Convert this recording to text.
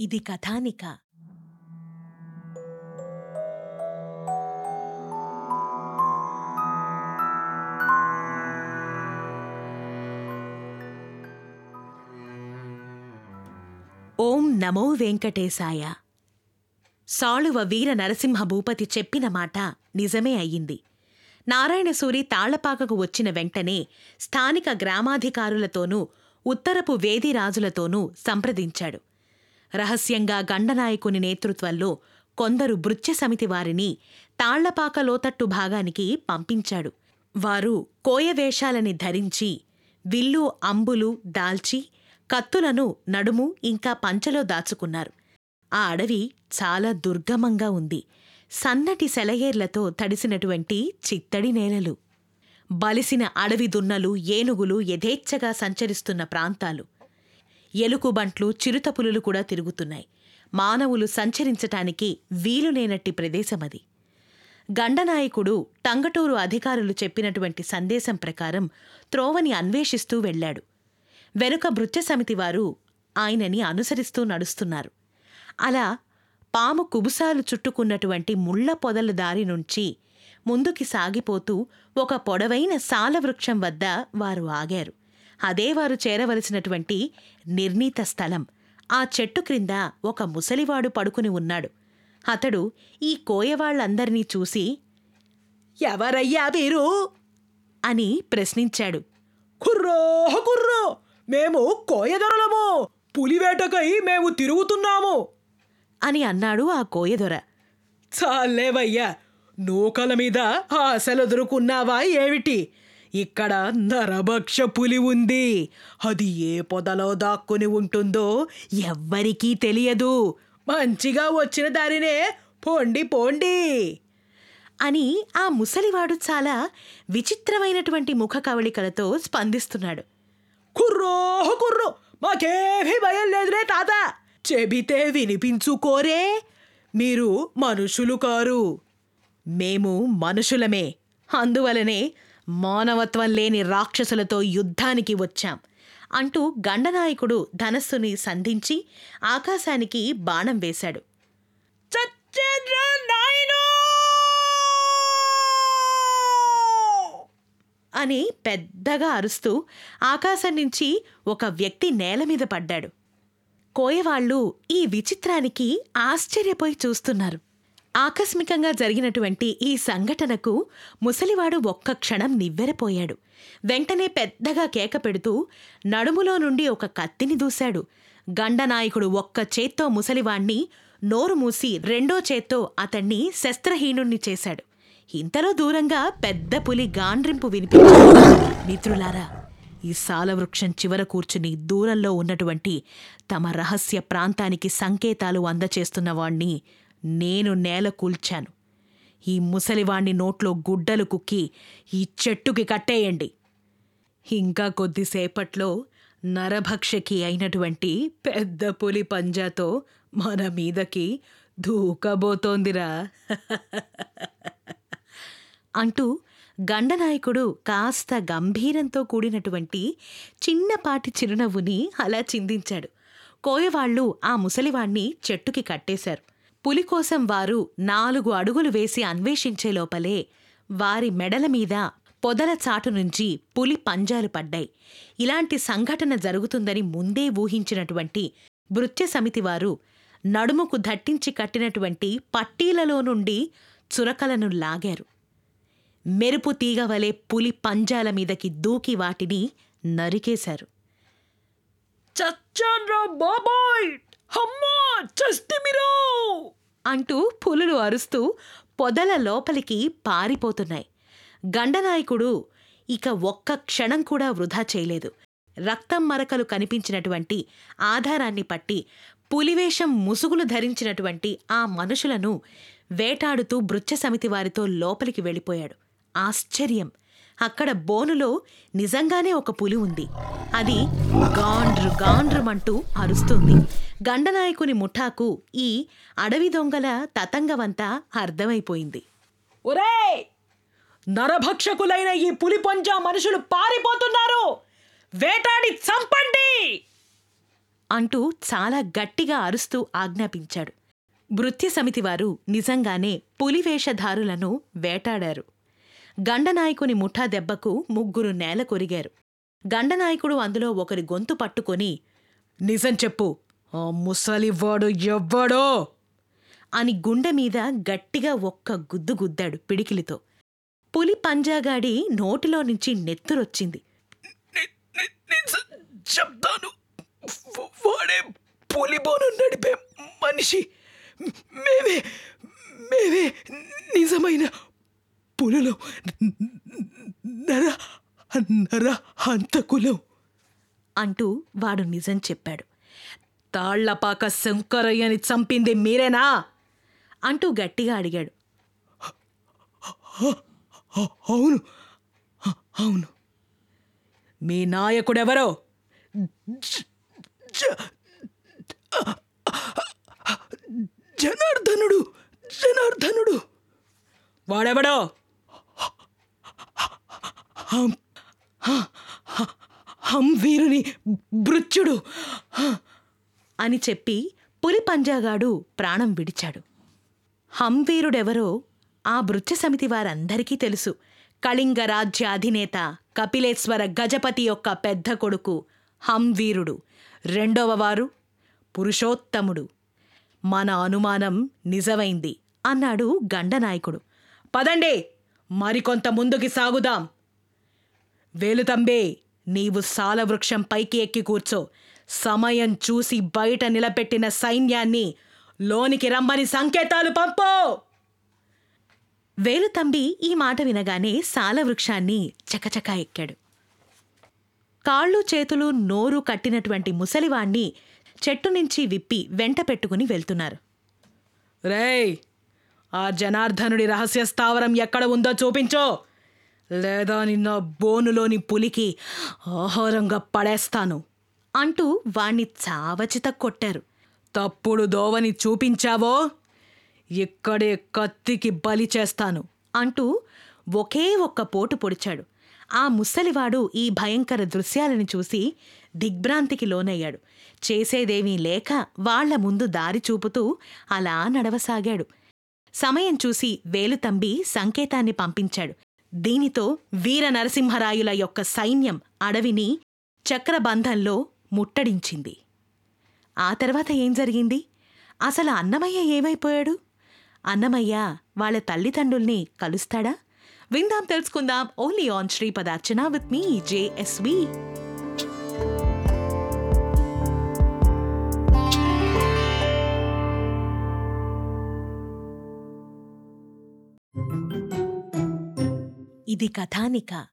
ఇది కథానిక. ఓం నమో వెంకటేశాయ. సాళువ వీర నరసింహ భూపతి చెప్పిన మాట నిజమే అయ్యింది. నారాయణసూరి తాళ్ళపాకకు వచ్చిన వెంటనే స్థానిక గ్రామాధికారులతోనూ ఉత్తరపు వేదిరాజులతోనూ సంప్రదించాడు. రహస్యంగా గండనాయకుని నేతృత్వంలో కొందరు భృత్య సమితి వారిని తాళ్ళపాక లోతట్టు భాగానికి పంపించాడు. వారు కోయవేషాలని ధరించి విల్లు అంబులు దాల్చి కత్తులను నడుము ఇంకా పంచలో దాచుకున్నారు. ఆ అడవి చాలా దుర్గమంగా ఉంది. సన్నటి సెలయేర్లతో తడిసినటువంటి చిత్తడి నేలలు. బలిసిన అడవి దున్నలు ఏనుగులు యథేచ్ఛగా సంచరిస్తున్న ప్రాంతాలు. ఎలుకుబంట్లు చిరుతపులులు కూడా తిరుగుతున్నాయి. మానవులు సంచరించటానికి వీలులేనట్టి ప్రదేశమది. గండనాయకుడు టంగటూరు అధికారులు చెప్పినటువంటి సందేశం ప్రకారం త్రోవని అన్వేషిస్తూ వెళ్ళాడు. వెనుక భృత్య సమితి వారు ఆయనని అనుసరిస్తూ నడుస్తున్నారు. అలా పాము కుబుసాలు చుట్టుకున్నటువంటి ముళ్ళ పొదల దారి నుంచి ముందుకి సాగిపోతూ ఒక పొడవైన సాలవృక్షం వద్ద వారు ఆగారు. అదే వారు చేరవలసినటువంటి నిర్ణీత స్థలం. ఆ చెట్టు క్రింద ఒక ముసలివాడు పడుకుని ఉన్నాడు. అతడు ఈ కోయవాళ్ళందర్నీ చూసి ఎవరయ్యా వీరు? అని ప్రశ్నించాడు. కుర్రో కుర్రో మేము కోయదొరలము పులివేటకై మేము తిరుగుతున్నాము. అని అన్నాడు ఆ కోయదొర చాలేవయ్యా నూకల మీద ఆశలు దొరుకున్నావా ఏమిటి? ఇక్కడ నరభక్ష పులి ఉంది. అది ఏ పొదలో దాక్కుని ఉంటుందో ఎవ్వరికీ తెలియదు. మంచిగా వచ్చిన దారినే పోండి పోండి. అని ఆ ముసలివాడు చాలా విచిత్రమైనటువంటి ముఖ కవళికలతో స్పందిస్తున్నాడు. కుర్రో కుర్రో మాకేమీ భయం లేదురే తాత. చెబితే వినిపించుకోరే. మీరు మనుషులు కారు. మేము మనుషులమే. అందువలనే మానవత్వం లేని రాక్షసులతో యుద్ధానికి వచ్చాం అంటూ గండనాయకుడు ధనస్సుని సంధించి ఆకాశానికి బాణం వేశాడు. అని పెద్దగా అరుస్తూ ఆకాశం నుంచి ఒక వ్యక్తి నేల మీద పడ్డాడు. కోయవాళ్ళు ఈ విచిత్రానికి ఆశ్చర్యపోయి చూస్తున్నారు. ఆకస్మికంగా జరిగినటువంటి ఈ సంఘటనకు ముసలివాడు ఒక్క క్షణం నివ్వెరపోయాడు. వెంటనే పెద్దగా కేక పెడుతూ నడుములో నుండి ఒక కత్తిని దూశాడు. గండనాయకుడు ఒక్క చేత్తో ముసలివాణ్ణి నోరు మూసి రెండో చేత్తో అతణ్ణి శస్త్రహీనుణ్ణి చేశాడు. ఇంతలో దూరంగా పెద్ద పులి గాండ్రింపు వినిపించింది. మిత్రులారా ఈ సాలవృక్షం చివర కూర్చుని దూరంలో ఉన్నటువంటి తమ రహస్య ప్రాంతానికి సంకేతాలు అందచేస్తున్నవాణ్ణి నేను నేల కూల్చాను. ఈ ముసలివాణ్ణి నోట్లో గుడ్డలు కుక్కి ఈ చెట్టుకి కట్టేయండి. ఇంకా కొద్దిసేపట్లో నరభక్షకి అయినటువంటి పెద్ద పులి పంజాతో మన మీదకి దూకబోతోందిరా. అంటూ గండనాయకుడు కాస్త గంభీరంతో కూడినటువంటి చిన్నపాటి చిరునవ్వుని అలా చిందించాడు. కోయవాళ్ళు ఆ ముసలివాణ్ణి చెట్టుకి కట్టేశారు. పులి కోసం వారు నాలుగు అడుగులు వేసి అన్వేషించే లోపలే వారి మెడల మీద పొదల చాటు నుంచి పులి పంజాలు పడ్డాయి. ఇలాంటి సంఘటన జరుగుతుందని ముందే ఊహించినటువంటి భృత్య సమితి వారు నడుముకు దట్టించి కట్టినటువంటి పట్టీలలో నుండి చురకలను లాగారు. మెరుపు తీగవలే పులి పంజాల మీదకి దూకి వాటిని నరికేశారు. చచ్చాన్రా బాబాయ్! అమ్మా చస్తిమిరో అంటూ పులులు అరుస్తూ పొదల లోపలికి పారిపోతున్నాయి. గండనాయకుడు ఇక ఒక్క క్షణం కూడా వృధా చేయలేదు. రక్తం మరకలు కనిపించినటువంటి ఆధారాన్ని పట్టి పులివేషం ముసుగులు ధరించినటువంటి ఆ మనుషులను వేటాడుతూ భృత్య సమితి వారితో లోపలికి వెళ్ళిపోయాడు. ఆశ్చర్యం! అక్కడ బోనులో నిజంగానే ఒక పులి ఉంది. అది గాండ్రు గాండ్రుమంటూ అరుస్తుంది. గండనాయకుని ముఠాకు ఈ అడవి దొంగల తతంగమంతా అర్థమైపోయింది. ఒరే నరభక్షకులైన ఈ పులి పంజా మనుషులు పారిపోతున్నారు! వేటాడి చంపండి! అంటూ చాలా గట్టిగా అరుస్తూ ఆజ్ఞాపించాడు. భృత్య సమితి వారు నిజంగానే పులివేషధారులను వేటాడారు. గండనాయకుని ముఠా దెబ్బకు ముగ్గురు నేల కొరిగారు. గండనాయకుడు అందులో ఒకరి గొంతు పట్టుకొని నిజం చెప్పు ఆ ముసలివాడు ఎవ్వడో? అని గుండె మీద గట్టిగా ఒక్క గుద్దు గుద్దాడు పిడికిలితో. పులి పంజాగాడి నోటిలో నుంచి నెత్తురొచ్చింది. చెప్తాను. వాడే పులిబోను నడిపే మనిషి. మేమే మేమే నిజమైన పులులు. నర నర హంతకులం. అంటూ వాడు నిజం చెప్పాడు. తాళ్ళపాక శంకరయ్యని చంపింది మీరేనా? అంటూ గట్టిగా అడిగాడు. అవును. అవును. మీ నాయకుడెవరో? జనార్దనుడు. జనార్దనుడు. వాడెవడో? హం వీరుని భృత్యుడు. అని చెప్పి పులి పంజాగాడు ప్రాణం విడిచాడు. హంవీరుడెవరో ఆ భృత్య సమితి వారందరికీ తెలుసు. కళింగ రాజ్య అధినేత కపిలేశ్వర గజపతి యొక్క పెద్ద కొడుకు హంవీరుడు రెండవ వారు పురుషోత్తముడు. మన అనుమానం నిజమైంది అన్నాడు గండనాయకుడు. పదండి మరికొంత ముందుకి సాగుదాం. వేలుతంబే నీవు సాలవృక్షం పైకి ఎక్కి కూర్చో. సమయం చూసి బయట నిలబెట్టిన సైన్యాన్ని లోనికి రమ్మని సంకేతాలు పంపు! వేలుతంబి ఈ మాట వినగానే సాలవృక్షాన్ని చకచకా ఎక్కాడు. కాళ్ళు చేతులు నోరు కట్టినటువంటి ముసలివాణ్ణి చెట్టు నుంచి విప్పి వెంట పెట్టుకుని వెళ్తున్నారు. రేయ్ ఆ జనార్దనుడి రహస్య స్థావరం ఎక్కడ ఉందో చూపించో! లేదా నిన్న బోనులోని పులికి ఆహారంగా పడేస్తాను అంటూ వాణ్ణి చావచిత కొట్టారు. తప్పుడు దోవని చూపించావో? ఇక్కడే కత్తికి బలి చేస్తాను అంటూ ఒకే ఒక్క పోటు పొడిచాడు. ఆ ముసలివాడు ఈ భయంకర దృశ్యాలను చూసి దిగ్భ్రాంతికి లోనయ్యాడు. చేసేదేమీ లేక వాళ్ళ ముందు దారి చూపుతూ అలా నడవసాగాడు. సమయం చూసి వేలుతంబి సంకేతాన్ని పంపించాడు. దీనితో వీర నరసింహరాయుల యొక్క సైన్యం అడవిని చక్రబంధంలో ముట్టడించింది. ఆ తర్వాత ఏం జరిగింది? అసలు అన్నమయ్య ఏమైపోయాడు? అన్నమయ్య వాళ్ళ తల్లిదండ్రుల్ని కలుస్తాడా? విందాం తెలుసుకుందాం. Only on Sripadarchana with me JSV. ఇది కథానిక.